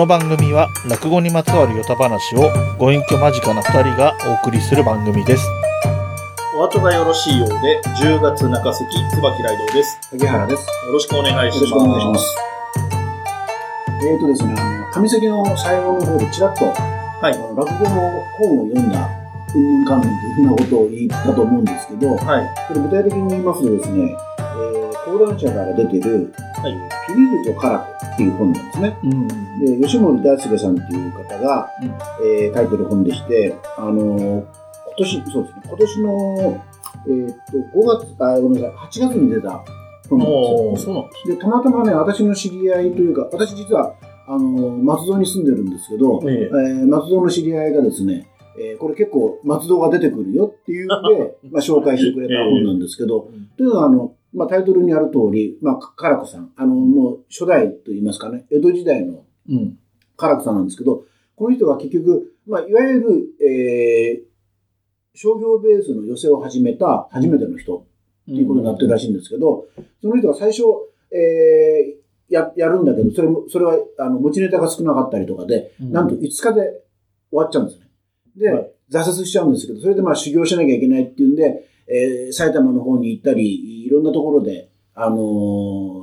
この番組は落語にまつわるヨタ話をご隠居間近な2人がお送りする番組です。お後がよろしいようで、10月中関椿雷道です。竹原です。よろしくお願いします。よろしくお願いします。えーとですね、あの、上関の最後の方でちらっと、はいあの落語の本を読んだ、うんぬんかんぬんというふうなことを言ったと思うんですけど、はい。これ具体的に言いますとですね、えー、講談社から出てる、はいピリルとカラコっていう本なんですね。うん。で、吉森大輔さんっていう方が、うんえー書いてる本でして、あのー今年、そうですね、今年の、えーっと、5月、あ、ごめんなさい、8月に出た本なんですよ。でたまたまね、私の知り合いというか、私実は、あのー松戸に住んでるんですけど、えええー松戸の知り合いがですね、えーこれ結構松戸が出てくるよっていうので、まあ、紹介してくれた本なんですけど、というのは、あの、まあ、タイトルにある通り、まあ、かカラコさん、あの、もう初代といいますかね、江戸時代のうん。カラコさんなんですけど、この人が結局、まあ、いわゆる、えー商業ベースの寄せを始めた初めての人っていうことになってるらしいんですけど、その人が最初、えーややるんだけど、それも、それは、あの、持ちネタが少なかったりとかで、うん。なんと5日で終わっちゃうんですね。で、はい。挫折しちゃうんですけど、それでまあ修行しなきゃいけないっていうんで、えー埼玉の方に行ったり、いろんなところで、あのー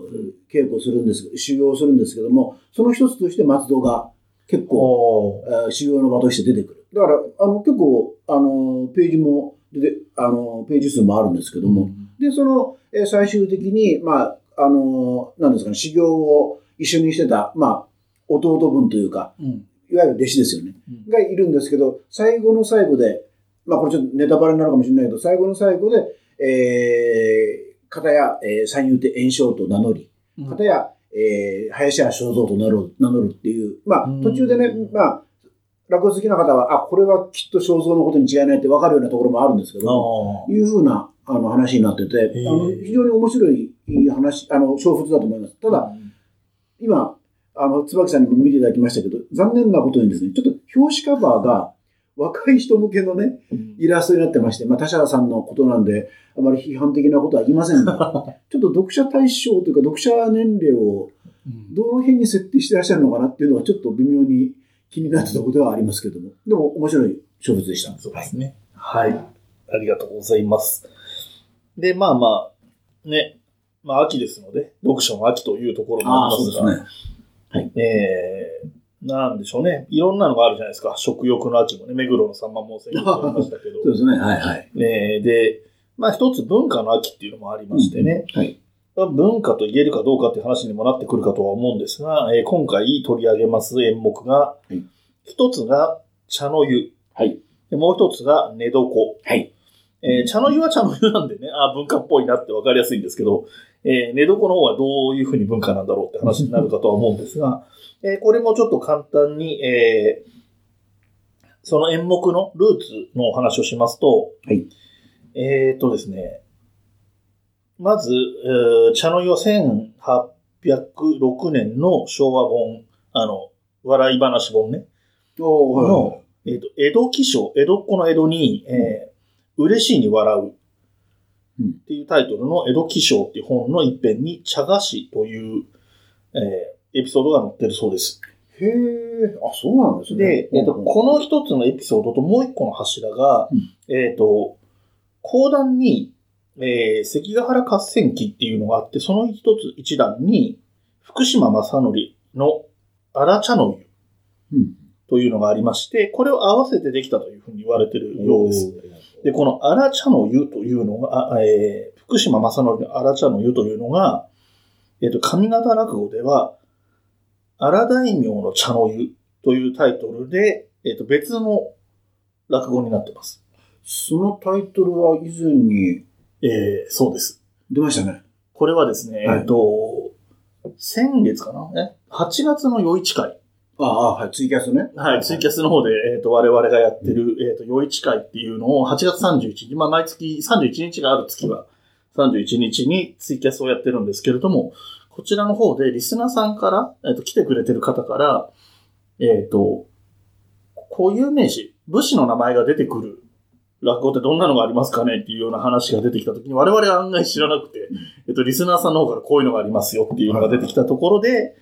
稽古するんです、修行するんですけども、その一つとして松戸が結構。えー修行の場として出てくる。だから、あの、結構、あの、ページも、で、あの、ページ数もあるんですけども、で、その、えー最終的に、まあ、あの、なんですかね、修行を一緒にしてた、まあ、弟分というか、うん。いわゆる弟子ですよね。うんがいるんですけど、最後の最後で、まあこれちょっとネタバレになるかもしれないけど、最後の最後で、えー、片や、えー、三遊亭炎章と名乗り、うん。片や、えー、林家正蔵と名乗る名乗るっていう、まあうん。途中でね、まあ、落語好きな方は、あ、これはきっと正蔵のことに違いないって分かるようなところもあるんですけど、あいうふうなあの話になってて、あの非常に面白い話、あの、小説だと思います。たあ。だ、今、あの、椿さんにも見ていただきましたけど、残念なことにですね、ちょっと表紙カバーが若い人向けのね、うんイラストになってまして、まあ、田代さんのことなんで、あまり批判的なことは言いませんが、ちょっと読者対象というか、読者年齢をうんどの辺に設定してらっしゃるのかなっていうのは、ちょっと微妙に気になったところではありますけども、でも面白い小説でした。そうですね。はい。ありがとうございます。で、まあまあ、ね、まあ秋ですので、読書の秋というところもありますが、ね。えー、なんでしょうね。いろんなのがあるじゃないですか。食欲の秋もね、目黒のさんまも先ほど言いましたけどそう。ですね。はいはい。ねで、まあ一つ文化の秋っていうのもありましてね、はい。文化と言えるかどうかっていう話にもなってくるかとは思うんですが、えー今回取り上げます演目がい、一つが茶の湯、はい。でもう一つが寝床。はい。えー茶の湯は茶の湯なんでね、あー文化っぽいなって分かりやすいんですけど、えー寝床の方はどういうふうに文化なんだろうって話になるかとは思うんですが、えーこれもちょっと簡単に、えーその演目のルーツのお話をしますと、はい。えーっとですね、まず、えー茶の湯は1806年の昭和本、あの、笑い話本ね、の、えっ、と、江戸起承、江戸っ子の江戸に、えー嬉しいに笑う。うん。っていうタイトルの江戸起承っていう本の一編に茶菓子という、えーエピソードが載ってるそうです。へえ、あ、そうなんですね。で、えっ、と、うんこの一つのエピソードともう一個の柱が、うんえっ、と、講談に、えー関ヶ原合戦記っていうのがあって、その一つ、一段に、福島正則の荒茶の湯うんというのがありまして、これを合わせてできたというふうに言われているようです。。で、この荒茶の湯というのが、あえー福島正則の荒茶の湯というのが、えっ、と、上方落語では、荒大名の茶の湯というタイトルで、えっ、と、別の落語になってます。そのタイトルは以前にえーそうです。出ましたね。これはですね、はいえっ、と、先月かな？え ?8 月の余市会。ああ、はい、ツイキャスね。はい、ツイキャスの方で、えっ、と、我々がやってる、えっ、と、余市会っていうのを8月31日、まあ、毎月31日がある月は、31日にツイキャスをやってるんですけれども、こちらの方でリスナーさんから、えっ、と、来てくれてる方から、えっ、と、固有名詞、武士の名前が出てくる落語ってどんなのがありますかねっていうような話が出てきたときに、我々は案外知らなくて、えっと、リスナーさんの方からこういうのがありますよっていうのが出てきたところで、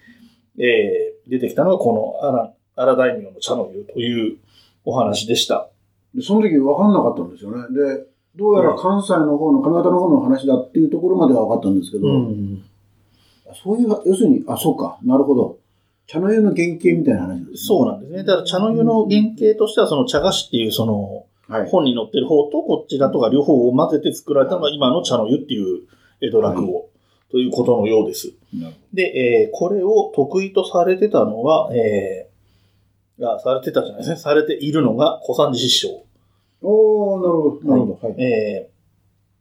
えー出てきたのがこの荒荒大名の茶の湯というお話でした。で、その時分かんなかったんですよね。で、どうやら関西の方の、上方の方の話だっていうところまでは分かったんですけど、うんそういう、要するに、あ、そうか、なるほど。茶の湯の原型みたいな話なんですね。そうなんですね。だから茶の湯の原型としては、その茶菓子っていうそのはい。本に載ってる方とこちらとか両方を混ぜて作られたのが今の茶の湯っていう江戸落語ということのようです。で、えーこれを得意とされてたのが、えー、あされてたじゃないですね。されているのが小三治師匠。おー、なるほど。なるほど。はい。えー、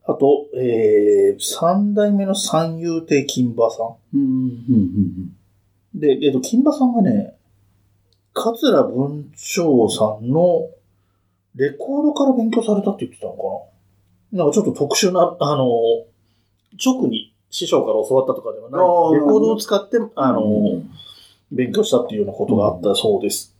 あと、えー、三代目の三遊亭金馬さん。うん、うん、うん。で、えっ、と、金馬さんがね、桂文鳥さんのレコードから勉強されたって言ってたのかななんかちょっと特殊な、あの、直に師匠から教わったとかではない、レコードを使って、あの、うん勉強したっていうようなことがあったそうです。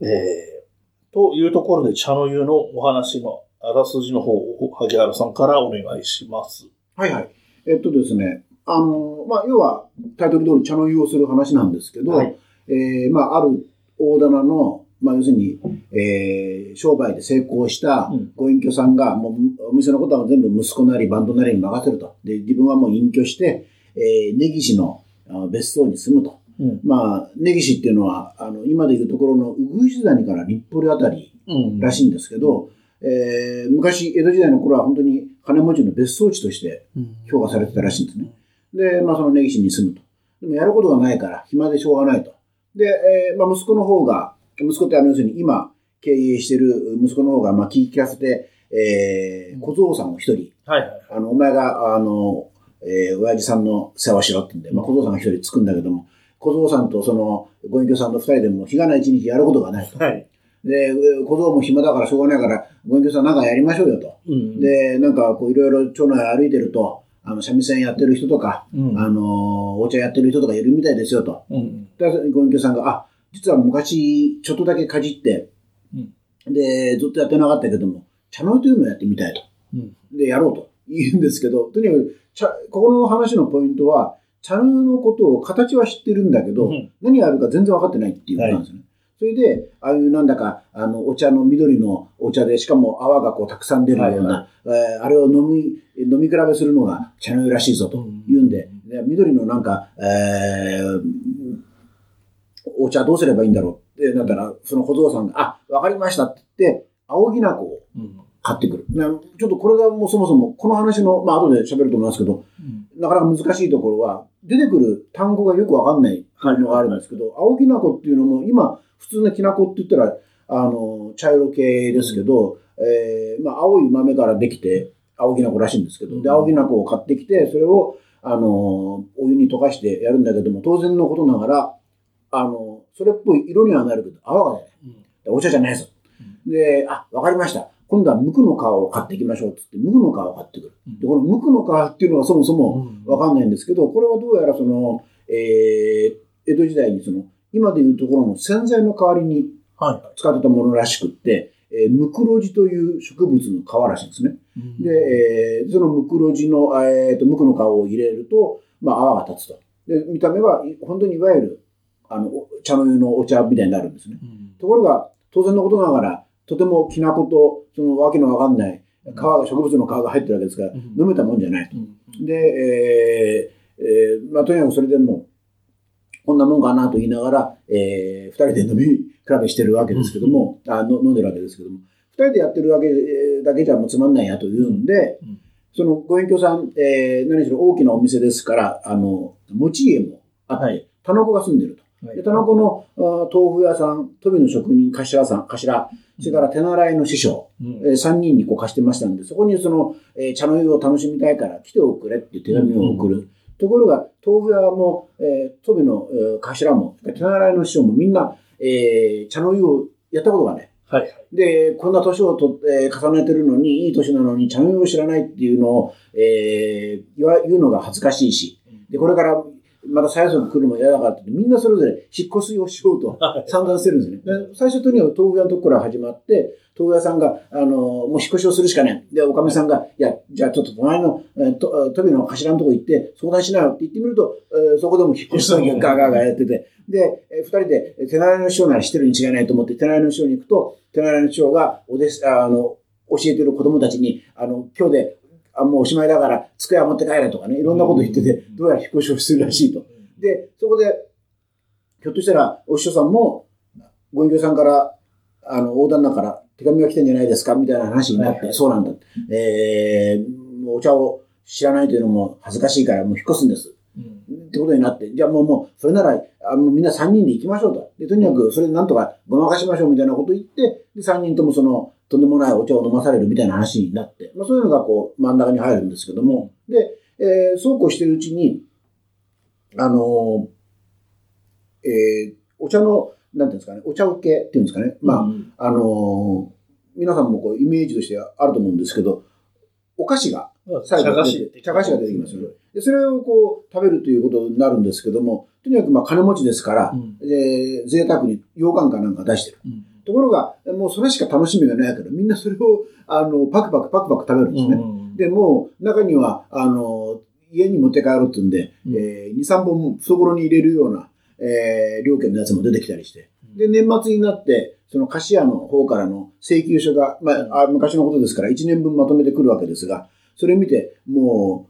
えー、というところで、茶の湯のお話のあらすじの方を萩原さんからお願いします。はいはい。えっとですね、あの、まあ、要は、タイトル通り茶の湯をする話なんですけど、はいえーまあ、ある大棚の、まあ、要するに、えー商売で成功したうんご隠居さんが、もう、お店のことは全部息子なりバンドなりに任せると。で、自分はもう隠居して、えー根岸のあ別荘に住むと。うん。まあ、根岸っていうのは、あの、今でいうところの、うぐいす谷から日暮里あたりうん。らしいんですけど、えー昔、江戸時代の頃は本当に金持ちの別荘地としてうん評価されてたらしいんですね。で、まあ、その根岸に住むと。でも、やることがないから、暇でしょうがないと。で、えーまあ、息子の方が、息子ってあの、要するに今、経営してる息子の方が、まあ、聞き聞かせて、えー小僧さんを一人、はいはい。あの、お前が、あの、えー親父さんの世話しろってんで、まあ、小僧さんが一人つくんだけども、小僧さんとその、ご隠居さんと二人でも、日がない一日やることがないと。はい。で、小僧も暇だからしょうがないから、ご隠居さんなんかやりましょうよと。うん、で、なんかこういろいろ町内歩いてると、あの、三味線やってる人とか、うん、あの、お茶やってる人とかいるみたいですよと。うん。で、ご隠居さんが、あ、実は昔ちょっとだけかじって、で、ずっとやってなかったけども、茶の湯というのをやってみたいと。うん。で、やろうと言うんですけど、とにかく、茶ここの話のポイントは、茶の湯のことを形は知ってるんだけど、うん何やるか全然分かってないっていうことなんですよね。それで、ああいうなんだか、あの、お茶の緑のお茶で、しかも泡がこうたくさん出るような、えーあれを飲み、飲み比べするのが茶の湯らしいぞと言うんで、で緑のなんか、えーお茶どうすればいいんだろうってなったら、その小僧さんが、あ、わかりましたって言って、青きな粉をうん。買ってくる。なちょっとこれがもうそもそも、この話の、まあ後で喋ると思いますけど、なかなか難しいところは、出てくる単語がよくわかんないのがあるんですけど、青きな粉っていうのも、今、普通のきな粉って言ったら、あの、茶色系ですけど、えーまあ、青い豆からできて、青きな粉らしいんですけど、で、青きな粉を買ってきて、それを、あの、お湯に溶かしてやるんだけども、当然のことながら、あの、それっぽい色にはなるけど、泡が出ない。お茶じゃないぞ。で、あ、わかりました。今度は無垢の皮を買っていきましょうって言って、無垢の皮を買ってくる。で、この無垢の皮っていうのはそもそもわかんないんですけど、これはどうやらその、えー、江戸時代にその、今でいうところの洗剤の代わりにはいはい。使ってたものらしくって、えー、ムクロジという植物の皮らしいんですね。で、えーそのムクロジの、えー、と、無垢の皮を入れると、まあ、泡が立つと。で、見た目は、い本当にいわゆる、あの、お茶の湯のお茶みたいになるんですね。うんところが、当然のことながら、とてもきな粉と、そのわけのわかんない皮が、植物の皮が入ってるわけですから、うん飲めたもんじゃないと。うんで、えーえーまあ、とにかくそれでも、こんなもんかなと言いながら、えー、二人で飲み比べしてるわけですけども、あの飲んでるわけですけども、二人でやってるわけえーだけじゃもうつまんないやというんで、うん。そのご隠居さん、えー何しろ大きなお店ですから、あの、持ち家もあって、はい。田の子が住んでると。はい。で、田の子のあ豆腐屋さん、富の職人、頭さん、頭、それから手習いの師匠、うん。えー3人にこう貸してましたんで、そこにその、えー茶の湯を楽しみたいから来ておくれっていう手紙を送る。ところが、豆腐屋も、えー、富の、えー頭も、手習いの師匠もみんな、えー茶の湯をやったことがない。はいはい。で、こんな年をと、えー重ねてるのに、いい年なのに茶の湯を知らないっていうのを、えー言わ言うのが恥ずかしいし、で、これから、また再送来るのも嫌だからって、みんなそれぞれ引っ越しをしようと算段してるんですね。で最初とにかく豆腐屋のとこから始まって、豆腐屋さんが、あの、もう引っ越しをするしかない。で、おかみさんが、いや、じゃあちょっと隣の、えーと、トビの頭のとこ行って相談しなよって言ってみると、えーそこでも引っ越し詐欺がガーガーガーやってて、で、えー二人で、えー手習いの師匠ならしてるに違いないと思って、手習いの師匠に行くと、手習いの師匠が、お弟子、ああの、教えてる子供たちに、あの、今日で、あもうおしまいだから、机は持って帰れとかね、いろんなこと言ってて、どうやら引っ越しをするらしいと。で、そこで、ひょっとしたら、お師匠さんも、ご隠居さんから、あの、横断だから、手紙が来てんじゃないですかみたいな話になって、そうなんだ。えー、お茶を知らないというのも恥ずかしいから、もう引っ越すんです。うんってことになって、じゃあもう、もう、それなら、あのみんな3人で行きましょうと。で、とにかく、それでなんとかごまかしましょうみたいなこと言って、で、3人ともその、とんでもないお茶を飲まされるみたいな話になって、まあそういうのがこう、真ん中に入るんですけども、で、えーそうこうしてるうちに、あのーえーお茶の、なんていうんですかね、お茶受けっていうんですかね。まあ、うんあのー皆さんもこう、イメージとしてあると思うんですけど、お菓子が、最後に出子て茶菓子が出てきますよね。で、それをこう、食べるということになるんですけども、とにかくまあ金持ちですからう、んえー贅沢に羊羹かなんか出してる。うんところが、もうそれしか楽しみがないから、みんなそれを、あの、パクパクパクパク食べるんですね。うんで、もう、中には、あの、家に持って帰ろうってんで、うんえー2、3本懐に入れるような、えー料金のやつも出てきたりして。で、年末になって、その菓子屋の方からの請求書が、まあ、あ昔のことですから、1年分まとめてくるわけですが、それ見て、も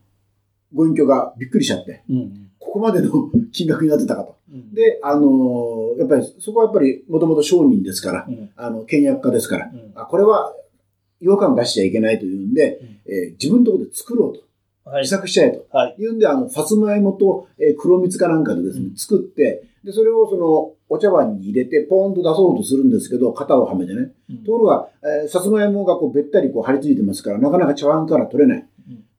う、ご隠居がびっくりしちゃって、うんここまでの 金額になってたかと。うんで、あのーやっぱり、そこはやっぱり、もともと商人ですから、うんあの、倹約家ですから、うんあこれは、羊羹出しちゃいけないというんで、えー自分のところで作ろうと。はい自作しちゃえと。はいいうんで、あの、さつまいもと、えー黒蜜かなんかでですね、うん作って、で、それをその、お茶碗に入れて、ポーンと出そうとするんですけど、型をはめてね。ところが、えーさつまいもがこう、べったりこう、張り付いてますから、なかなか茶碗から取れない。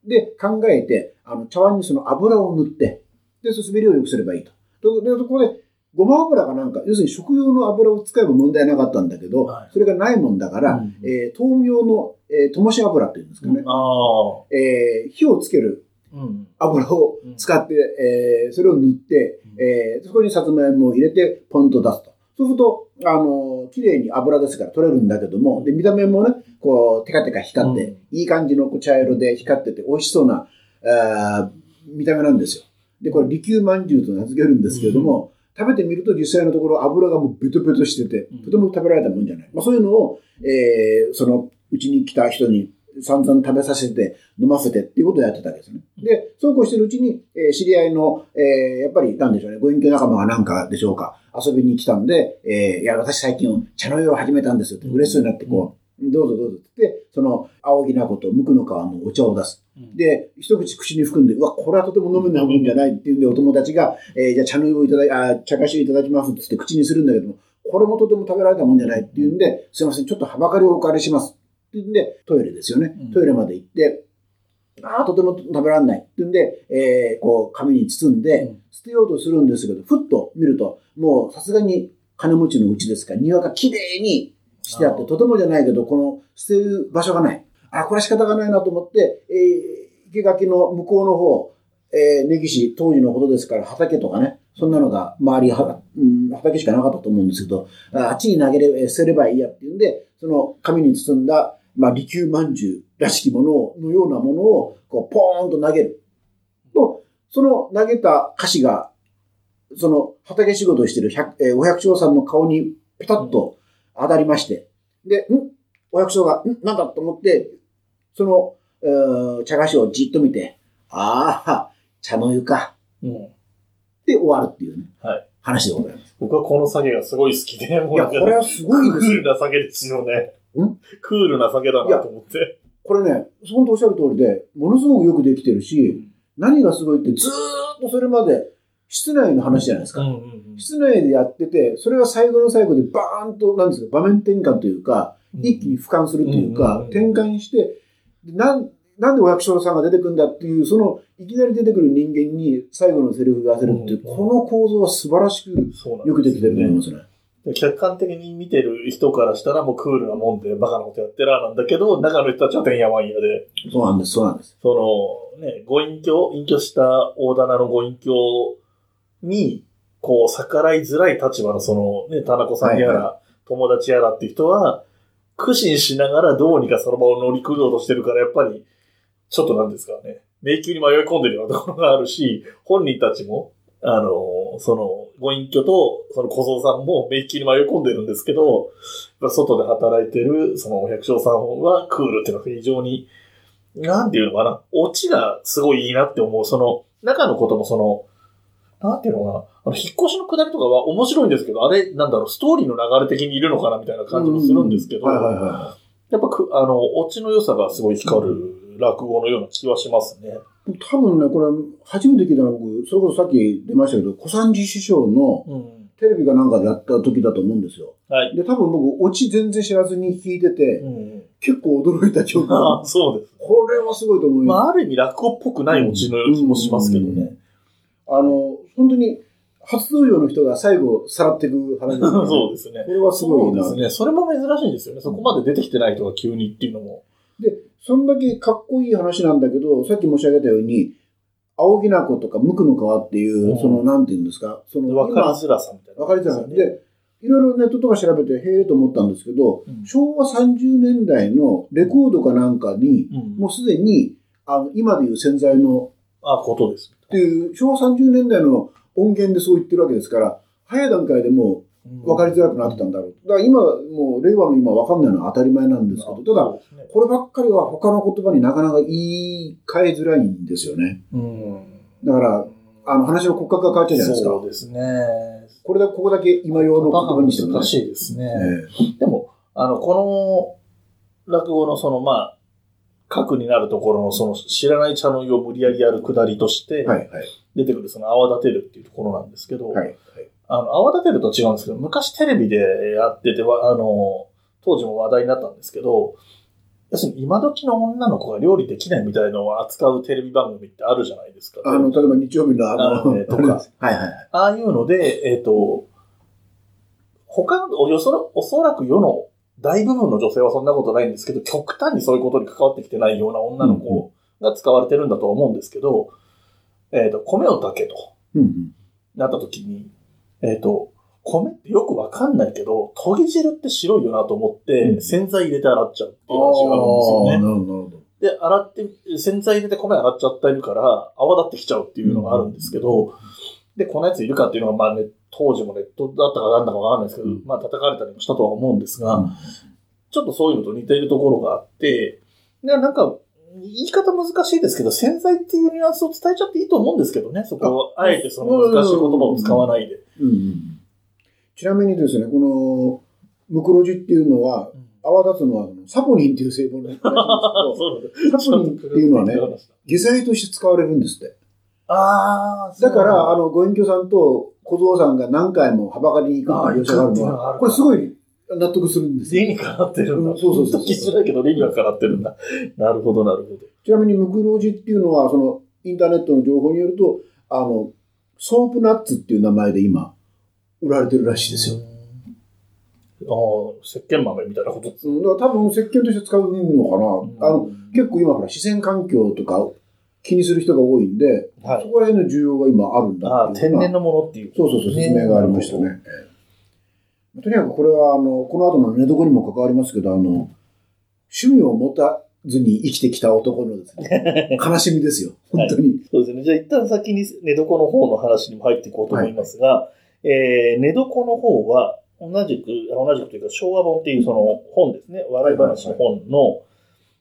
で、考えて、あの、茶碗にその油を塗って、で、滑りを良くすればいいと。とで、そこで、ごま油がなんか、要するに食用の油を使えば問題なかったんだけど、はいそれがないもんだから、うんえー豆苗の、えー、ともし油っていうんですかね。ああ。えー火をつけるうん。油を使って、えーそれを塗って、えーそこにさつまいもを入れて、ポンと出すと。そうすると、あの、綺麗に油ですから取れるんだけども、で、見た目もね、こう、テカテカ光って、うんいい感じのこう茶色で光ってて、美味しそうな、あー見た目なんですよ。で、これ、利休まんじゅうと名付けるんですけれども、食べてみると実際のところ油がもうベトベトしててうん、とても食べられたもんじゃない。まあ、そういうのを、えーその、うちに来た人に散々食べさせて、飲ませてっていうことをやってたわけですね。で、そうこうしてるうちに、えー知り合いの、えーやっぱり、なんでしょうね、ご隠居仲間がなんかでしょうか、遊びに来たんで、えーいや、私最近茶の湯を始めたんですよって嬉しそうになって、こう、どうぞどうぞって言って、その、青木なこと、無垢の皮のお茶を出す。で、一口口に含んで、うわ、これはとても飲むなもんじゃないっていうんで、お友達が、えーじゃあ茶の湯をいただいあ、茶菓子をいただきますって言って口にするんだけども、これもとても食べられたもんじゃないっていうんで、すいません、ちょっとはばかりをお借りします。っていうんで、トイレですよねうん。トイレまで行って、ああ、とても食べられない。っていうんで、えーこう、紙に包んで、うん捨てようとするんですけど、ふっと見ると、もうさすがに金持ちのうちですから、庭がきれいにしてあって、とてもじゃないけど、この捨てる場所がない。あ、これは仕方がないなと思って、えー生垣の向こうの方、えー、根岸当時のことですから、畑とかね、そんなのが周りは、うん、畑しかなかったと思うんですけど、ああっちに投げれ捨てればいいやっていうんで、その紙に包んだ、まあ、利休饅頭らしきものをのようなものを、こう、ポーンと投げる。と、その投げた菓子が、その畑仕事をしている百、えーお百姓さんの顔にペタッと当たりまして、で、ん？お百姓が、ん？なんだと思って、その、えー茶菓子をじっと見て、ああ、茶の湯か。うん。で終わるっていうね、はい話でございます。僕はこの酒がすごい好きで、いや、これはすごいですよクール。な酒ですよね。ん？クールな酒だなと思って。これね、本当おっしゃる通りで、ものすごくよくできてるし、何がすごいって、ずーっとそれまで室内の話じゃないですか。うんうん室内でやってて、それが最後の最後でバーンと、なんですか、場面転換というか、うん。一気に俯瞰するといううんうんかうん、転換して、でなん、なんでお役所さんが出てくるんだっていう、その、いきなり出てくる人間に最後のセリフが合わせるっていう、うんこの構造は素晴らしくよくできてると思いますね。で客観的に見てる人からしたらもうクールなもんでバカなことやってらなんだけど、中の人たちはてんやわんやで、そうなんです、そうなんです。その、ね、ご隠居、隠居した大棚のご隠居に、こう、逆らいづらい立場のその、ね、田中さんやら、はい友達やらっていう人は、苦心しながらどうにかその場を乗り切ろうとしてるから、やっぱり、ちょっとなんですかね、迷宮に迷い込んでるようなところがあるし、本人たちも、あの、その、ご隠居と、その小僧さんも迷宮に迷い込んでるんですけど、外で働いてる、その百姓さんはクールっていうのが非常に、なんていうのかな、オチがすごいいいなって思う。その、中のこともその、なんていうのかな、あの、引っ越しのくだりとかは面白いんですけど、あれ、なんだろう、ストーリーの流れ的にいるのかなみたいな感じもするんですけど、やっぱく、あの、オチの良さがすごい光る落語のような気はしますね。い。多分ね、これ、初めて聞いたのは僕、それこそさっき出ましたけど、小三治師匠のうん。テレビかなんかでやった時だと思うんですよ。はい。で、多分僕、オチ全然知らずに聞いてて、うん。結構驚いた記憶あがあ、そうです。これはすごいと思います。まあ、ある意味落語っぽくないオチのような気もしますけどね。あの、本当に、初登場の人が最後、さらっていく話ですね そうですね。これはすごいな。そうですね。それも珍しいんですよね。そこまで出てきてない人が急にっていうのも。で、そんだけかっこいい話なんだけど、さっき申し上げたように、青木な子とか無垢の川っていう、うんその、なんていうんですか、その、わかりづらさみたいな。わかりづらい。ね。で、いろいろネットとか調べて、へえと思ったんですけど、うん昭和30年代のレコードかなんかに、うんもうすでに、あの、今でいう潜在のあ、ことです。っていう、昭和30年代の音源でそう言ってるわけですから、早い段階でもう分かりづらくなってたんだろう。だから今、もう令和の今分かんないのは当たり前なんですけど、ただ、こればっかりは他の言葉になかなか言い換えづらいんですよね。うん。だから、あの話の骨格が変わっちゃうじゃないですか。そうですね。これだけ、ここだけ今用の言葉にしてもね。難しいですね。えでも、あの、この落語のその、まあ、核になるところのその知らない茶の湯を無理やりやるくだりとしてえはい、はい。出てくるその泡立てるっていうところなんですけど、はい。はい。あの、泡立てると違うんですけど、昔テレビでやってては、あの、当時も話題になったんですけど、要するに今時の女の子が料理できないみたいのを扱うテレビ番組ってあるじゃないですか。あの、例えば日曜日のあの、とか はいはい。ああいうので、えっ、と、他の、おそらおそらく世の大部分の女性はそんなことないんですけど、極端にそういうことに関わってきてないような女の子が使われてるんだとは思うんですけど、えっ、と、米を炊けとうんうん。なった時に、えっ、と、米ってよくわかんないけど、研ぎ汁って白いよなと思って、うん洗剤入れて洗っちゃうっていう話があるんですよね。なるほど、なるほど。で、洗って、洗剤入れて米洗っちゃってるから、泡立ってきちゃうっていうのがあるんですけど、で、このやついるかっていうのが、まあね、当時もネットだったかなんだかわかんないですけど、うん。まあ叩かれたりもしたとは思うんですが、うん。ちょっとそういうのと似ているところがあって、でなんか、言い方難しいですけど、洗剤っていうニュアンスを伝えちゃっていいと思うんですけどね、そこを、あえてその難しい言葉を使わないで。ちなみにですね、この、ムクロジっていうのは、泡立つのはサポニンっていう成分らしいんですけど、サポニンっていうのはね、下剤として使われるんですって。ああ、だから、あの、の、ご隠居さんと小僧さんが何回もはばかりに行くっていう描写があるのは、るこれすごい納得するんですよ。理にかなってるんだ。うんそうそうそう聞きづらいけど理にはかなってるんだ。なるほど、なるほど。ちなみにムクロジっていうのは、その、インターネットの情報によると、あの、ソープナッツっていう名前で今、売られてるらしいですよ。ああ、石鹸豆みたいなことですうんだから多分石鹸として使うのかな。あの、うん結構今ほら自然環境とか気にする人が多いんで、はいそこら辺の需要が今あるんだっていう天然のものっていう。そうそうそう、説明がありましたね。ええとにかくこれは、あの、この後の寝床にも関わりますけど、あの、趣味を持たずに生きてきた男のですね、悲しみですよ。本当に。そうですね。じゃあ一旦先に寝床の方の話にも入っていこうと思いますが、えー、寝床の方は、同じく、あ同じくというか、昭和本っていうその本ですね、笑い話の本の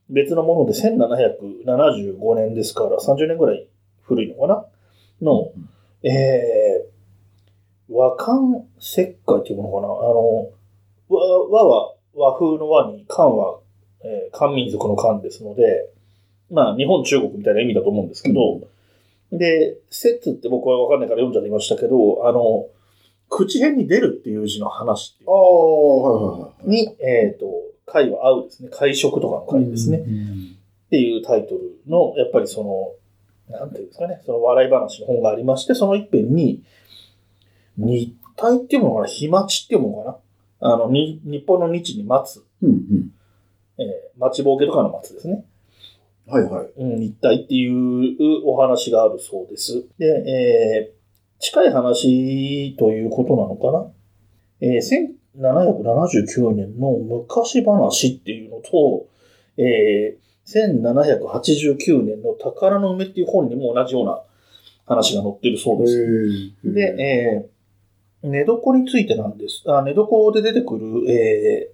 別のもので1775年ですから、30年ぐらい古いのかな？の、えー、和漢石灰っていうものかな？あの、和和は和風の和に、漢は、えー漢民族の漢ですので、まあ、日本、中国みたいな意味だと思うんですけど、で、説って僕はわかんないから読んじゃいましたけど、あの、口辺に出るっていう字の話っていう。ああ、はいはいはい。に、えっ、と、会は合うですね。会食とかの会ですね。っていうタイトルの、やっぱりその、なんていうんですかね、その笑い話の本がありまして、その一辺に、日体っていうものかな、日待ちっていうものかな？あの、に日本の日に待つ、うんうん。えー待ちぼうけとかの待つですね。はいはい。うん、日体っていうお話があるそうです。で、えー近い話ということなのかな？えー、1779年の昔話っていうのと、えー、1789年の宝の梅っていう本にも同じような話が載ってるそうです。で、えー、寝床についてなんです。あ寝床で出てくる、え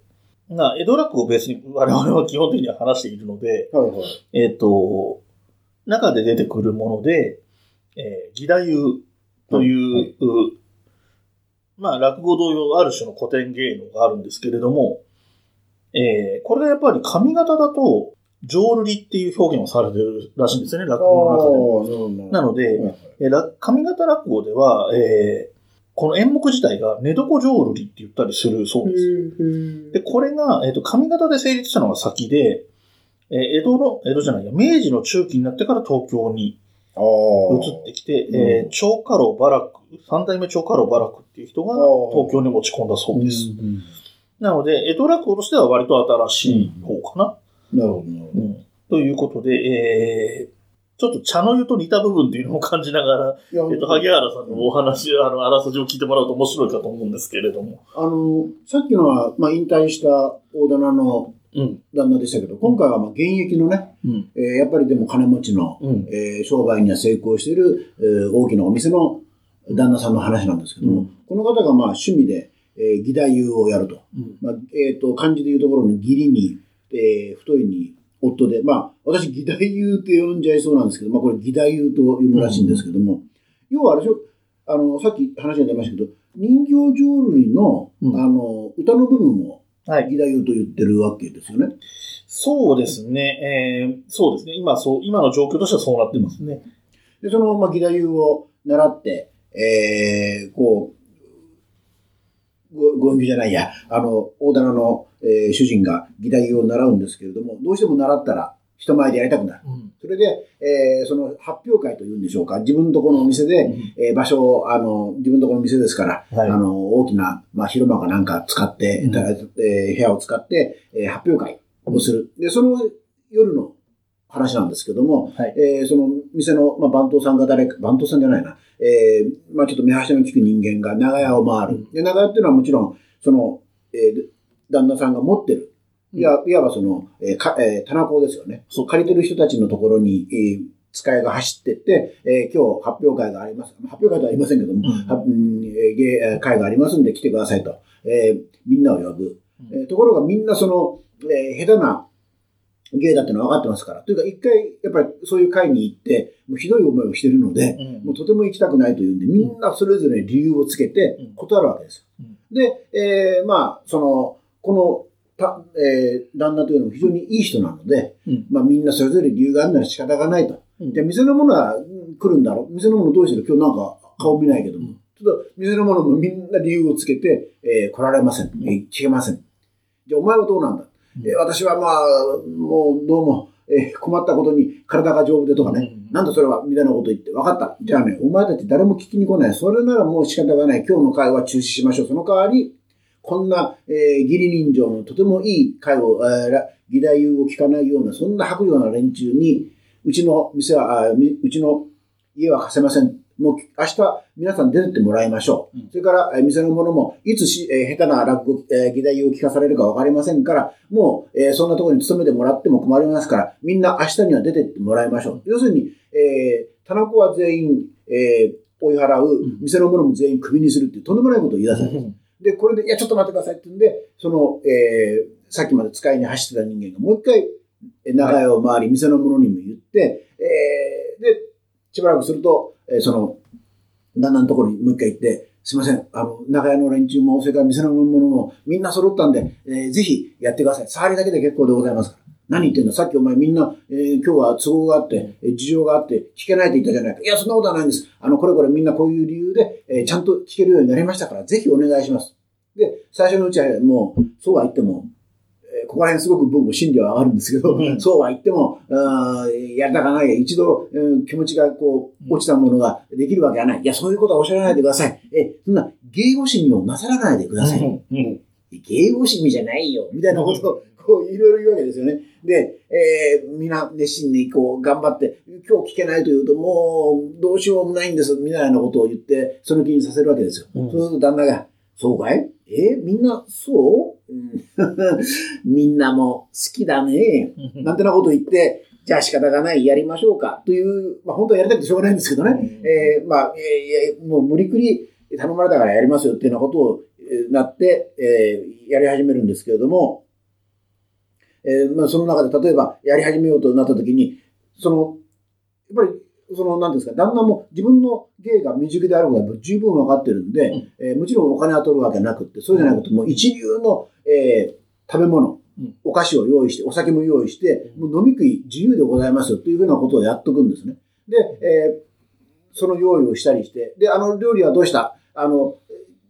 ー、な江戸落語をベースに我々は基本的には話しているので、はいはい。えっ、と、中で出てくるもので、えー、義太夫という、まあ、落語同様ある種の古典芸能があるんですけれども、えー、これがやっぱり上方だと、浄瑠璃っていう表現をされてるらしいんですよね、落語の中でも。なので、はいえーら上方落語では、えーこの演目自体が寝床浄瑠璃って言ったりするそうです。で、これが、えっ、と、上方で成立したのが先で、えー江戸の、江戸じゃないや、明治の中期になってから東京に。移ってきて、えー長家老バラク、三代目長家老バラクっていう人が東京に持ち込んだそうです。うんなので、江戸落語としては割と新しい方かな。なるほど、なるほど。うんということで、えーちょっと茶の湯と似た部分っていうのを感じながら、えっと、萩原さんのお話、あの、あらすじを聞いてもらうと面白いかと思うんですけれども。あの、さっきのは、まあ、引退した大棚のうん。旦那でしたけど、今回はまあ現役のね、うん。えーやっぱりでも金持ちの、うん。えー商売には成功している、えー大きなお店の旦那さんの話なんですけども、うんこの方がまあ趣味で、えー、義太夫をやると。うん。まあ、えっ、と、漢字でいうところの義理に、えー太いに、夫で、まあ、私、義太夫って呼んじゃいそうなんですけど、まあ、これ、義太夫と読むらしいんですけども、要はあれでしょ、あの、さっき話が出ましたけど、人形浄瑠璃の、うんあの、歌の部分をはい。義太夫と言ってるわけですよね。そうですね。えーそうですね。今、そう、今の状況としてはそうなってますね。で、その、まあ、義太夫を習って、えー、こう、ご、ご隠居じゃないや、あの、大棚の、えー主人が義太夫を習うんですけれども、どうしても習ったら人前でやりたくなる。うん。それで、えーその発表会というんでしょうか、自分のところのお店で、えー場所を、あの、自分のところの店ですから、はいあの、大きな、まあ、広間かなんか使って、うんたえー部屋を使って、えー発表会をする。で、その夜の話なんですけども、はい。えーその店の、まあ、番頭さんが誰か、番頭さんじゃないな、えーまあ、ちょっと目端の利く人間が長屋を回る。で、長屋っていうのはもちろん、その、えー旦那さんが持ってる。いや、いわばその、えーか、えー棚子ですよね。そう借りてる人たちのところに、えー使いが走ってって、えー今日発表会があります。発表会ではありませんけども、うんえー会がありますんで来てくださいと。えーみんなを呼ぶ。うんえーところがみんなその、えー下手な芸だってのは分かってますから。というか一回、やっぱりそういう会に行って、もうひどい思いをしてるので、うんもうとても行きたくないというんで、みんなそれぞれ理由をつけてうん断るわけですよ。うんで、えーまあ、その、この、たえー旦那というのも非常にいい人なので、うんまあみんなそれぞれ理由があるなら仕方がないと。うんじゃあ店のものはうん来るんだろう店のものどうしてる？今日なんか顔見ないけども。うんちょっと店のものもみんな理由をつけて、えー来られません。えー聞けません。じゃあお前はどうなんだ、うんえー私はまあ、もうどうも、えー困ったことに体が丈夫でとかね。うんなんだそれはみたいなこと言って、分かった。じゃあね、お前たち誰も聞きに来ない。それならもう仕方がない。今日の会は中止しましょう。その代わり、こんな、えー、義理人情のとてもいい会を、えーら義太夫を聞かないような、そんな白状な連中に、うちの店は、あみうちの家は貸せません。もう明日皆さん出てってもらいましょう。うんそれから、えー店の者も、いつし、えー下手な落語、えー義太夫を聞かされるか分かりませんから、もう、えーそんなところに勤めてもらっても困りますから、みんな明日には出てってもらいましょう。要するに、えー、田中は全員、えー追い払うん、店の者も全員クビにするっていうとんでもないことを言い出される。で、これで、いや、ちょっと待ってくださいって言うんで、その、えーさっきまで使いに走ってた人間がもう一回、えー長屋を回り、店の者にも言って、えーで、しばらくすると、えーその、旦那のところにもう一回行って、すいません、あの、長屋の連中も、それから店の者も、みんな揃ったんで、えーぜひやってください。触りだけで結構でございますから。何言ってんだ？さっきお前みんな、えー今日は都合があって、えー事情があって、聞けないと言ったじゃないか。いや、そんなことはないんです。あの、これこれみんなこういう理由で、えーちゃんと聞けるようになりましたから、ぜひお願いします。で、最初のうちはもう、そうは言っても、ここら辺すごく僕も心理は上がるんですけど、うんそうは言っても、あーやりたかない。一度、えー気持ちがこう、落ちたものができるわけがない。いや、そういうことはおっしゃらないでください。え、そんな、芸語趣味をなさらないでください。うん芸語趣味じゃないよ。みたいなことを、こう、いろいろ言うわけですよね。で、えー、みんな熱心にこう、頑張って、今日聞けないというと、もう、どうしようもないんです、みたいなことを言って、その気にさせるわけですよ。うん、そうすると旦那が、そうかい？えー、みんな、そう、うん、みんなも好きだね。なんてなこと言って、じゃあ仕方がない、やりましょうか。という、まあ本当はやりたくてしょうがないんですけどね。うん、えー、まあ、えー、もう無理くり頼まれたからやりますよっていうようなことを、えー、なって、えー、やり始めるんですけれども、えー、まあその中で例えばやり始めようとなった時に、その、やっぱりその、なんですか、旦那も自分の芸が未熟であることが十分分かってるんで、うん、えー、もちろんお金は取るわけなくって、そうじゃなくて、もう一流の、えー、食べ物、うん、お菓子を用意して、お酒も用意して、もう飲み食い自由でございますよというふうなことをやっとくんですね。で、えー、その用意をしたりして、で、あの料理はどうした？あの、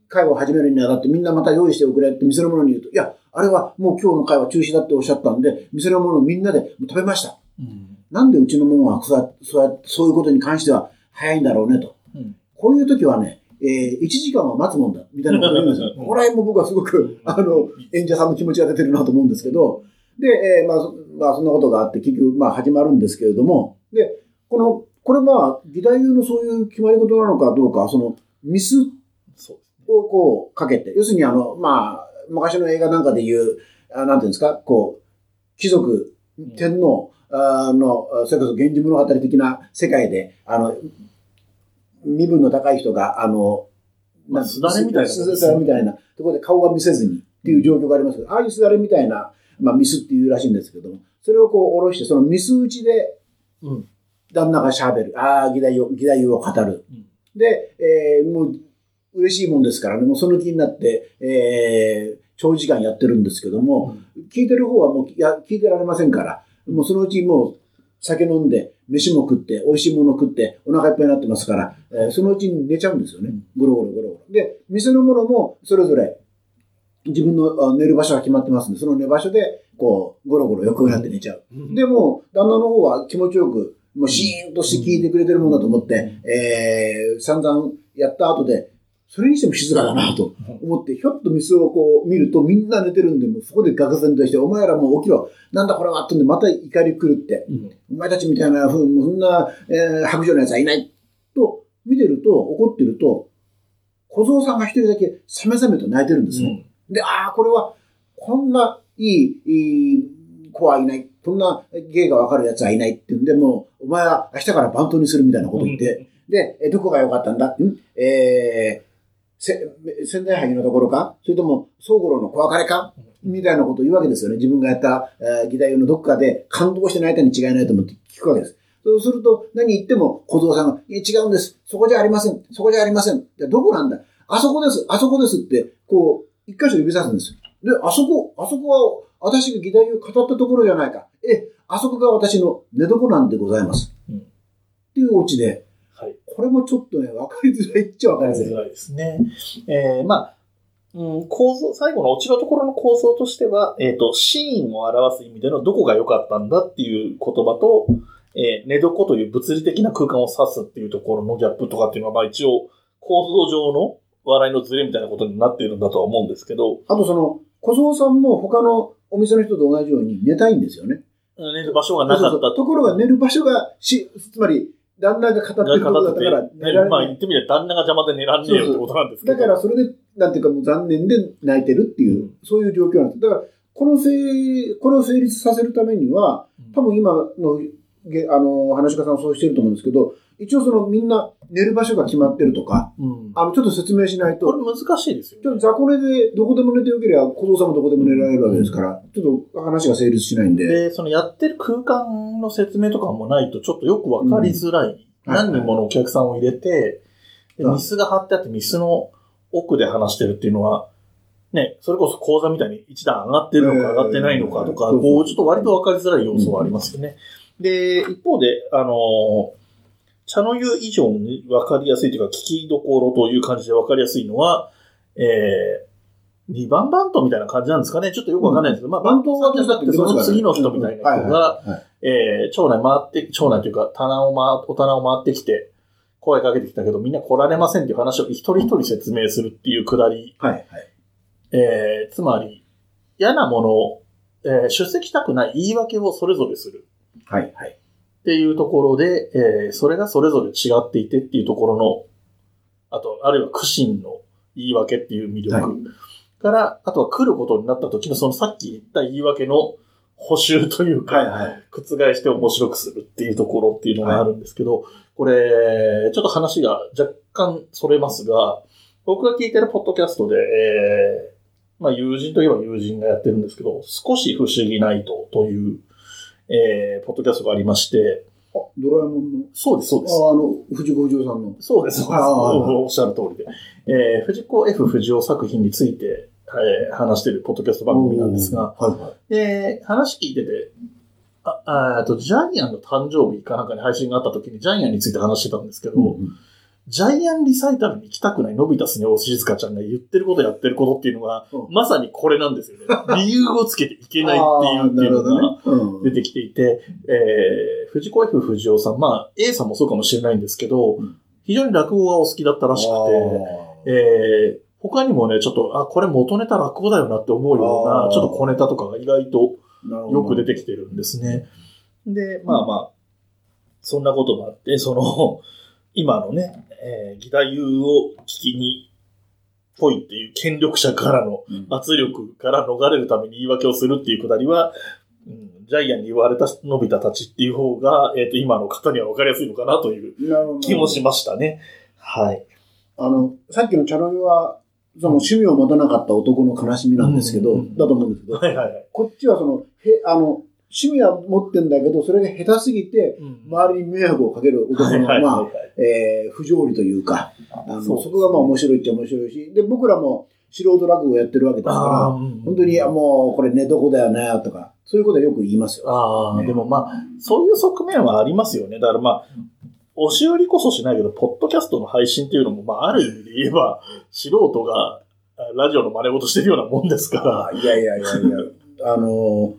会を始めるにあたってみんなまた用意しておくれって店の者に言うと、いや、あれはもう今日の会は中止だっておっしゃったんで、店の者みんなで食べました。うんなんでうちのものはそうそういうことに関しては早いんだろうねと。うん、こういう時はね、えー、1時間は待つもんだ、みたいなことを言うんですよ。これも僕はすごく、あの、演者さんの気持ちが出てるなと思うんですけど、で、えー、まあ、まあ、そんなことがあって、結局、まあ、始まるんですけれども、で、この、これまあ、義太夫のそういう決まり事なのかどうか、その、ミスをこう、かけて、要するにあの、まあ、昔の映画なんかで言う、あなんていうんですか、こう、貴族、天皇、あの、それこそ源氏物語的な世界で、あの、身分の高い人が、あの、まあ、すだれみたいな、すだれみたいなところで顔は見せずにっていう状況があります。けど、ああいうすだれみたいな、まあ、ミスっていうらしいんですけども、それをこう、下ろして、そのミス打ちで、旦那が喋る。ああ、義太夫、義太夫を語る。うん、で、えー、もう、嬉しいもんですからね、もうその気になって、えー、長時間やってるんですけども、うん、聞いてる方はもうや聞いてられませんから、もうそのうちもう酒飲んで、飯も食って、美味しいもの食って、お腹いっぱいになってますから、えー、そのうちに寝ちゃうんですよね。ゴロゴロゴロゴロ。で、店のものもそれぞれ自分の寝る場所が決まってますんで、その寝場所で、こう、ゴロゴロ横になって寝ちゃう。でも、旦那の方は気持ちよく、もうシーンとして聞いてくれてるもんだと思って、えー、散々やった後で、それにしても静かだなと思って、ひょっと店をこう見るとみんな寝てるんで、もそこで愕然として、お前らもう起きろ。なんだこれはってんで、また怒り狂って、うん、お前たちみたいな、そんな、えー、白状の奴はいない。と、見てると、怒ってると、小僧さんが一人だけ、さめざめと泣いてるんですね。うん、で、ああ、これは、こんないい、いい子はいない。こんな芸がわかる奴はいないって言うんで、もう、お前は明日からバントにするみたいなこと言って、うん、で、どこが良かったんだ？ん？えー、仙台萩のところかそれとも、宗五郎の小別れかみたいなことを言うわけですよね。自分がやった、えー、義太夫のどっかで感動して泣いたに違いないと思って聞くわけです。そうすると、何言っても小僧さんが、いや違うんです。そこじゃありません。そこじゃありません。じゃどこなんだあそこです。あそこですって、こう、一箇所指さすんですよ。で、あそこ、あそこは私が義太夫を語ったところじゃないか。え、あそこが私の寝床なんでございます。うん、っていうオチで、これもちょっとね、わかりづらいっちゃわかりづらいですね。えー、まあ、うん、構造、最後の落ちのところの構造としては、えっ、ー、と、シーンを表す意味でのどこが良かったんだっていう言葉と、えー、寝床という物理的な空間を指すっていうところのギャップとかっていうのは、まあ一応、構造上の笑いのズレみたいなことになっているんだとは思うんですけど。あとその、小僧さんも他のお店の人と同じように寝たいんですよね。寝る場所がなかったところが寝る場所がし、つまり、旦那が語ってることだから寝られ。まあ言ってみれば旦那が邪魔で寝らんねえよってことなんですけど。だからそれで、なんていうかもう残念で泣いてるっていう、うん、そういう状況なんです。だから、このせい、これを成立させるためには、多分今の、あの、話し家さんそうしてると思うんですけど、一応そのみんな寝る場所が決まってるとか、うん、あの、ちょっと説明しないと。これ難しいですよ、ね。ちょっと雑魚寝でどこでも寝てよければ、小僧さんもどこでも寝られるわけですから、ちょっと話が成立しないんで。で、そのやってる空間の説明とかもないと、ちょっとよくわかりづらい何人ものお客さんを入れて、でミスが張ってあって、ミスの奥で話してるっていうのは、ね、それこそ講座みたいに一段上がってるのか上がってないのかとか、こう、ちょっと割と分かりづらい要素はありますよね。で、一方で、あの、茶の湯以上に分かりやすいというか、聞きどころという感じで分かりやすいのは、えー、二番バントみたいな感じなんですかね。ちょっとよくわかんないんですけど、まあ、バントはじゃなくて、その次の人みたいな人が、えー、町内回って、町内というか、棚を回、お棚を回ってきて、声かけてきたけど、みんな来られませんっていう話を一人一人説明するっていうくだり。はい、はい。えー、つまり、嫌なものえー出席したくない言い訳をそれぞれするはい、はい。っていうところで、えーそれがそれぞれ違っていてっていうところの、あと、あるいは苦心の言い訳っていう魅力、はいから、あとは来ることになった時のそのさっき言った言い訳の補修というか、はい、はい。覆して面白くするっていうところっていうのがあるんですけど、これ、ちょっと話が若干それますが、僕が聞いてるポッドキャストで、えーまあ友人といえば友人がやってるんですけど、少し不思議ナイトという、えーポッドキャストがありまして、あ、ドラえもんの、そうです、そうです。ああの、藤子不二雄さんの。そうです、そうです。ああおっしゃる通りで。えー藤子 F 不二雄作品について、えー話しているポッドキャスト番組なんですが、はい、はい。で、話聞いてて、あ、ああと、ジャイアンの誕生日かなんかに配信があった時にジャイアンについて話してたんですけど、うんジャイアンリサイタルに行きたくないのび太スネ夫静香ちゃんが言ってることやってることっていうのが、うん。まさにこれなんですよね。理由をつけていけないっていうっていうのが、出てきていて、えー、藤子 F 不二雄さん、まあ、A さんもそうかもしれないんですけど、うん。非常に落語がお好きだったらしくて、えー、他にもね、ちょっと、あ、これ元ネタ落語だよなって思うようなちょっと小ネタとかが意外とよく出てきてるんですね。で、まあまあ、そんなこともあって、その、今のね、えー、義太夫を聞きに、ぽいっていう権力者からのうん圧力から逃れるために言い訳をするっていうくだりは、うん、ジャイアンに言われたのび太たちっていう方が、えっ、と、今の方には分かりやすいのかなという気もしましたね。はい。あの、さっきのチャロイは、その趣味を持たなかった男の悲しみなんですけど、うんだと思うんですけど、はいはいはい。こっちはその、へ、あの、趣味は持ってんだけど、それが下手すぎて、うん周りに迷惑をかける男の、まあ、はいえー不条理というか、あのそうそこがまあ面白いっちゃ面白いし、で、僕らも素人落語をやってるわけですあから、本当に、あもう、これ寝床だよね、とか、そういうことはよく言いますよ。ああ、ねでもまあ、そういう側面はありますよね。だからまあ、押し売りこそしないけど、ポッドキャストの配信っていうのも、まあ、ある意味で言えば、素人があラジオの真似事してるようなもんですから。あいやいやいやいや、あの、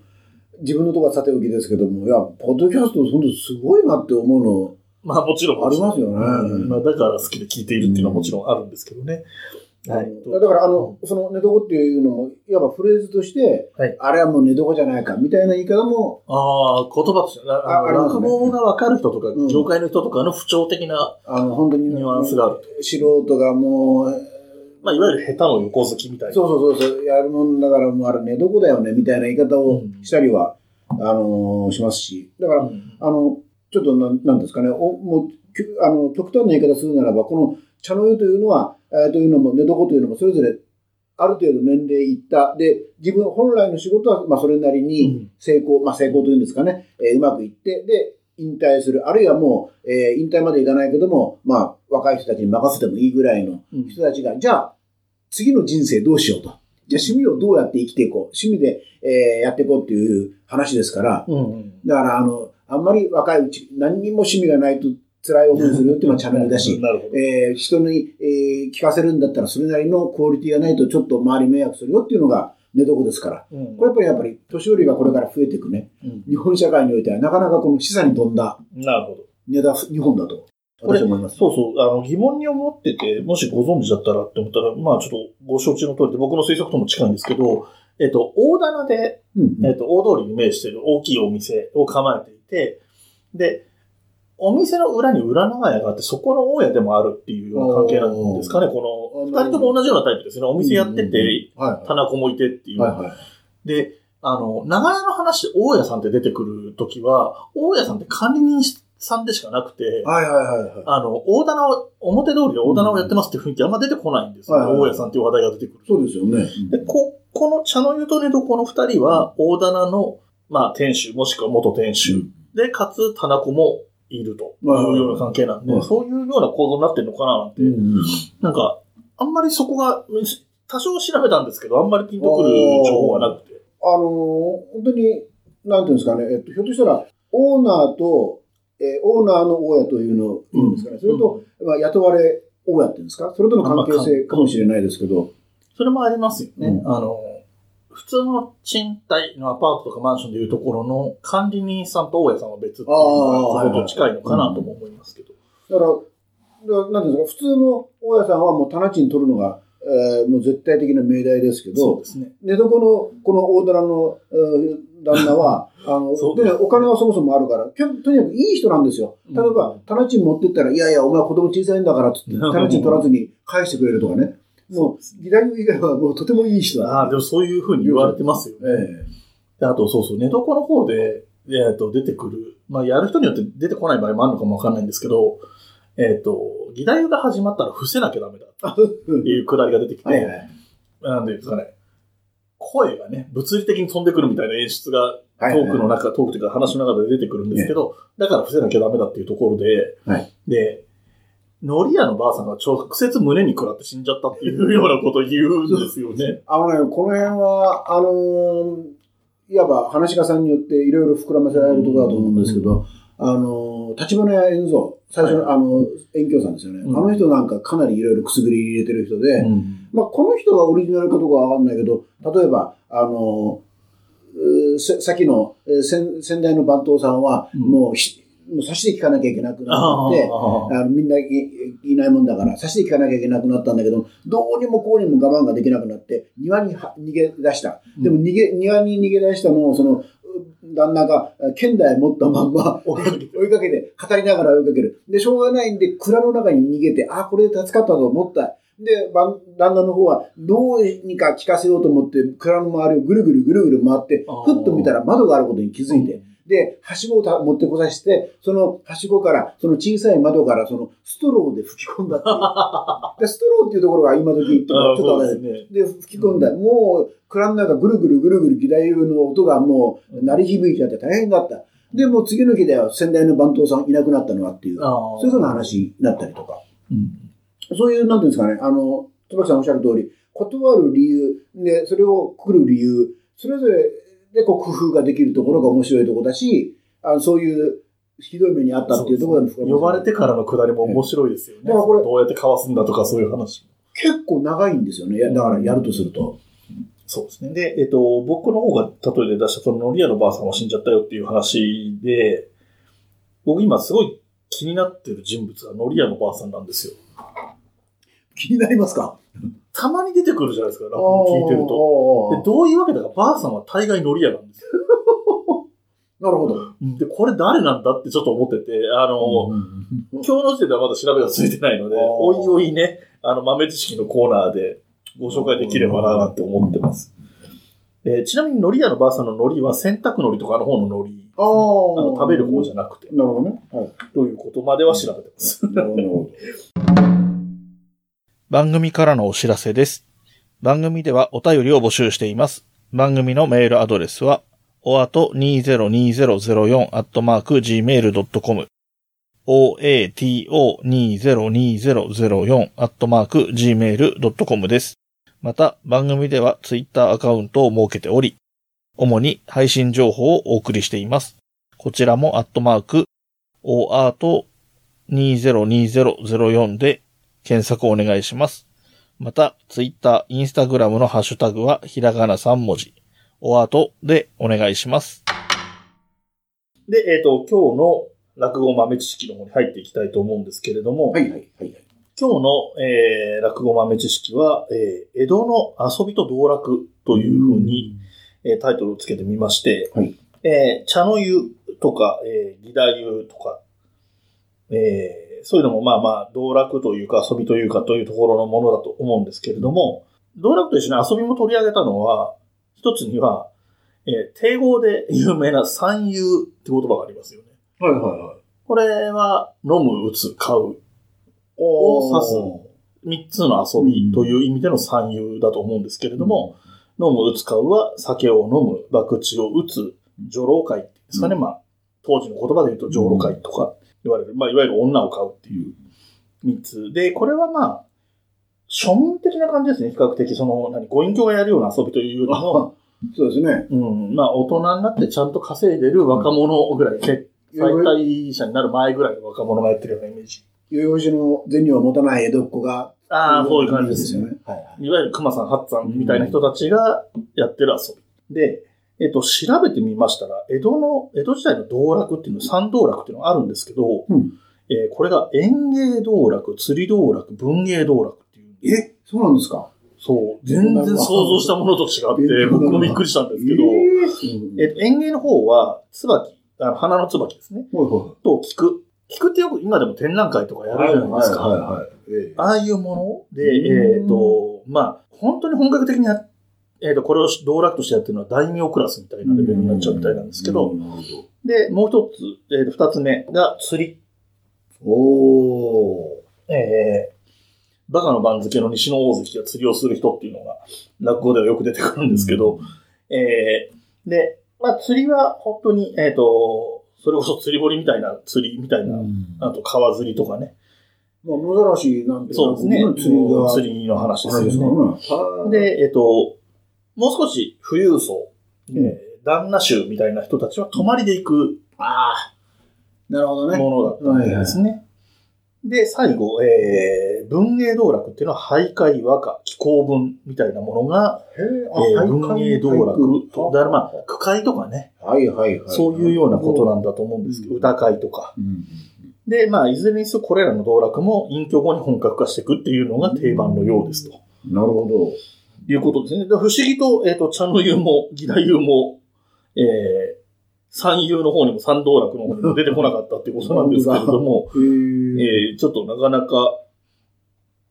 自分のとこはさておきですけども、いや、ポッドキャスト、本当すごいなって思うの、まあもちろん。ありますよねうんまあだから好きで聞いているっていうのはもちろんあるんですけどね。はい。だから、あの、その寝床っていうのも、いわばフレーズとして、はいあれはもう寝床じゃないか、みたいな言い方も、ああ、言葉として、ああ落語がわかる人とか、うん業界の人とかの不調的なあの、本当に、ニュアンスがあると。素人がもう、まあ、いわゆる下手の横好きみたいな。そうそうそう。そう、やるもんだから、もうあれ寝床だよね、みたいな言い方をしたりは、あのーしますし、だから、うん。あの、ちょっとなん、なんですかね、おもう、あの、極端な言い方するならば、この茶の湯というのは、えーというのも、寝床というのも、それぞれ、ある程度年齢いった。で、自分本来の仕事は、まあ、それなりに成功、まあ、成功というんですかね、えーうまくいって、で、引退する。あるいはもう、えー引退までいかないけども、まあ、若い人たちに任せてもいいぐらいのうん人たちが、じゃあ、次の人生どうしようと。じゃあ、趣味をどうやって生きていこう。趣味で、えーやっていこうっていう話ですから、うんうん。だから、あの、あんまり若いうち、何にも趣味がないと辛い思いするっていうのはチャンネルだし。えー人に、えー聞かせるんだったらそれなりのクオリティがないとちょっと周り迷惑するよっていうのが寝床ですから。うんこれやっぱりやっぱり年寄りがこれから増えていくね。うん日本社会においてはなかなかこの示唆に富んだなるほど。ネタ日本だと私は思います。そうそう、あの、疑問に思ってて、もしご存知だったらって思ったら、まあちょっとご承知の通りで僕の推測とも近いんですけど、えっと、大棚で、うんえっと、大通りに面している大きいお店を構えていて、で、お店の裏に裏長屋があって、そこの大家でもあるっていうような関係なんですかね、この、二人とも同じようなタイプですね。お店やってて、はい棚子もいてっていう。で、あの、長屋の話で大家さんって出てくるときは、大家さんって管理人さんでしかなくて、はいはいはいはい。あの、大棚を、表通りで大棚をやってますっていう雰囲気あんま出てこないんですよ、ねはいはいはい大家さんっていう話題が出てくる。そうですよね。で、こ、この茶の湯と寝床の二人は、大棚の、まあ、店主、もしくは元店主。で、かつ、棚子もいるというような関係なんで、はいそういうような構造になってるのかななんて、うんうんなんか、あんまりそこが、多少調べたんですけど、あんまりピンとくる情報はなくて。あのー本当に、なんていうんですかね、えっと、ひょっとしたら、オーナーと、えーオーナーの大家というのを言うんですかね。それと、まあ、雇われ大家っていうんですか。それとの関係性かもしれないですけど、それもありますよね。うん。あの、普通の賃貸のアパートとかマンションでいうところの管理人さんと大家さんは別っていうのあーがこと近いのかなとも思いますけど。だからなんですか、普通の大家さんはもう棚地に取るのが、えーもう絶対的な命題ですけどね。寝床のこの大虎の、えー旦那は、あので、お金はそもそもあるから、とにかくいい人なんですよ。例えば、棚賃持ってったら、いやいや、お前子供小さいんだからっつって、棚賃取らずに返してくれるとかね。もう、義太夫以外はもうとてもいい人だ。ああ、でもそういうふうに言われてますよね。えであと、そうそう、寝床の方で、えっと、出てくる、まあ、やる人によって出てこない場合もあるのかもわかんないんですけど、えっと、義太夫が始まったら伏せなきゃダメだえっていうくだりが出てきて、はいはい。なんていうんですかね、声がね、物理的に飛んでくるみたいな演出がトークの中、トークというか話の中で出てくるんですけど、だから伏せなきゃダメだっていうところで、はい。で、のり屋のばあさんが直接胸に食らって死んじゃったっていうようなことを言うんですよね。あのね、この辺は、あのーいわば話し家さんによっていろいろ膨らませられるところだと思うんですけど、あのー、立花屋円蔵、最初の、あの、遠京さんですよね。うん。あの人なんかかなりいろいろくすぐり入れてる人で、うん。まあ、この人がオリジナルかどうかはわかんないけど、例えば、あの、さっきのえー先先代の番頭さんは、うん。もうひ、もう差しで聞かなきゃいけなくなあって、ああのみんないいないもんだから、差しで聞かなきゃいけなくなったんだけど、どうにもこうにも我慢ができなくなって、庭には逃げ出した。でも逃げ、庭に逃げ出したのを、その、う旦那がえ剣台持ったまんま 追いかけて語りながら追いかける。で、しょうがないんで、蔵の中に逃げて、あ、これで助かったと思った。で、旦那の方は、どうにか聞かせようと思って、蔵の周りをぐるぐるぐるぐる回ってふっと見たら窓があることに気づいて、で、はしごをた持ってこさせて、そのはしごから、その小さい窓から、そのストローで吹き込んだっていう。でストローっていうところが今時 ちょっとあれで。で、吹き込んだ。もう、蔵の中ぐるぐるぐるぐる義太夫の音がもう鳴り響いちゃって大変だった。で、もう次の日では先代の番頭さんいなくなったのはっていう、そういうふうな話になったりとか。うんそういう、なんていうんですかね、あの、椿さんおっしゃる通り、断る理由、で、それを来る理由、それぞれでこう工夫ができるところが面白いところだし、あのそういうひどい目にあったっていうところでも呼ばれてからのくだりも面白いですよね。だからこれどうやってかわすんだとかそういう話。結構長いんですよね。やだからやるとすると。そうですね。で、えっと、僕の方が例えで出した、そのノリアのばあさんは死んじゃったよっていう話で、僕今すごい気になってる人物がノリアのばあさんなんですよ。気になりますか？たまに出てくるじゃないですか、落語聞いてると。とで、どういうわけだか、ばあさんは大概ノリアなんですよ。なるほど。で、これ誰なんだってちょっと思ってて、あの、今日の時点ではまだ調べがついてないので、おいおいね、あの、豆知識のコーナーでご紹介できればなって思ってます。えーちなみに、ノリ屋のばあさんの海苔は洗濯海苔とかの方の海苔。あああの食べる方じゃなくて、なるほどね。はい。ということまでは調べてます。なるほど。番組からのお知らせです。番組ではお便りを募集しています。番組のメールアドレスは、おあと 202004-gmail.com oato202004-gmail.com です。また、番組ではツイッターアカウントを設けており、主に配信情報をお送りしています。こちらもアットマーク、おあと202004で検索をお願いします。また、ツイッター、インスタグラムのハッシュタグはひらがな3文字、おあとでお願いします。で、えっ、と、今日の落語豆知識の方に入っていきたいと思うんですけれども、はいはいはいはい。今日の、えー落語豆知識は、えー江戸の遊びと道楽というふうに、えータイトルをつけてみまして、はいえー茶の湯とか、えー、義太夫とか、えーそういうのもまあまあ、道楽というか遊びというかというところのものだと思うんですけれども、道楽と一緒に遊びも取り上げたのは、一つには、えー帝語で有名な三遊って言葉がありますよね。はいはいはい。これは、飲む、打つ、買う、を指す三つの遊びという意味での三遊だと思うんですけれども、飲む、打つ、買うは酒を飲む、博打を打つ、女郎会ってですかね。うんまあ、当時の言葉で言うと女郎会とか言われる。まあ、いわゆる女を買うっていう三つ。で、これはまあ、庶民的な感じですね。比較的、その、何、ご隠居がやるような遊びというよりも、そうですね。うん、まあ、大人になってちゃんと稼いでる若者ぐらい、結最大者になる前ぐらいの若者がやってるようなイメージ。養子の銭を持たない江戸っ子が。ああ、そういう感じですよね。ね。はいはい。いわゆる熊さん、ハッツさんみたいな人たちがやってる遊び。で、えっと、調べてみましたら、江戸の、江戸時代の道楽っていうの、三道楽っていうのがあるんですけど、うんえーこれが園芸道楽、釣り道楽、文芸道楽っていう。え、そうなんですか？そう。全然想像したものと違って、僕もびっくりしたんですけど、ええっと、園芸の方は、椿、あの花の椿ですね。ー、はいはいと、菊。菊ってよく今でも展覧会とかやるじゃないですか。はいはいはい。えああいうもので、うんえっ、と、まあ、本当に本格的にや、えっ、と、これを道楽としてやってるのは大名クラスみたいなレベルになっちゃうみたいなんですけど、で、もう一つ、えっ、と、二つ目が釣り。どおえー、バカの番付の西の大関が釣りをする人っていうのが、落語ではよく出てくるんですけど、えー、で、まあ、釣りは本当に、えっ、と、それこそ釣り堀みたいな釣りみたいな、あと川釣りとかね。まあ、野ざらしなんて、そうですね。釣りが。釣りの話ですよね。話でえっと、もう少し富裕層、えー旦那衆みたいな人たちは泊まりで行くああ、なるほどね。ものだったんですね。で、最後、えー、文芸道楽っていうのは俳諧和歌、気候文みたいなものが、へえー文芸道楽と、だからまあ、句会とかね、はいはいはい。そういうようなことなんだと思うんですけど、うん歌会とか。うん。で、まあ、いずれにせよこれらの道楽も隠居後に本格化していくっていうのが定番のようですと。なるほど。いうことですね。で不思議と、えっ、と、茶の湯も、義太夫も、えー、三遊の方にも三道楽の方にも出てこなかったっていうことなんですけれども、へえ。えー、ちょっとなかなか、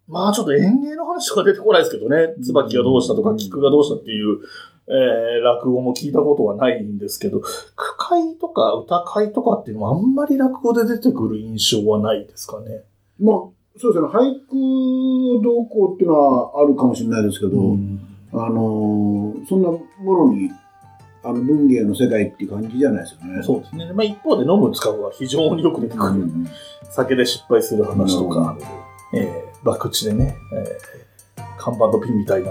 まあちょっと園芸の話とか出てこないですけどね、椿がどうしたとか、菊がどうしたっていう、えー、落語も聞いたことはないんですけど、句会とか歌会とかっていうのはあんまり落語で出てくる印象はないですかね。まあ、そうですね。俳句動向っていうのはあるかもしれないですけど、あのーそんなものに、あの、文芸の世界っていう感じじゃないですよね。そうですね。まあ一方で飲む使うは非常によく出てくる。うん。酒で失敗する話とか、えー、博打でね、えー、看板のピンみたいな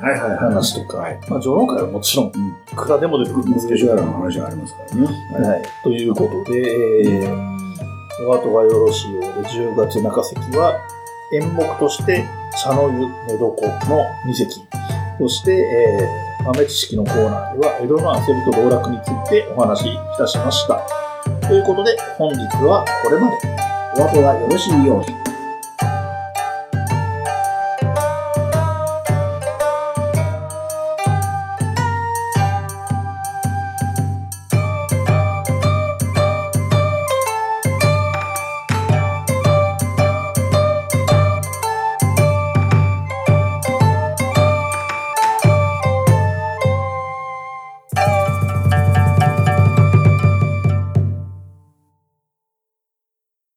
はいはいはい。話とか、はいまあ、上論会はもちろん、うん。いくらでも出てくるんですけど、吉原の話がありますからね。はい。ということで、えー、お後がよろしいようで、10月中席は、演目として、茶の湯、寝床の2席。そして、えー、豆知識のコーナーでは、江戸の遊びと道楽についてお話しいたしました。ということで、本日はこれまで。お後がよろしいように。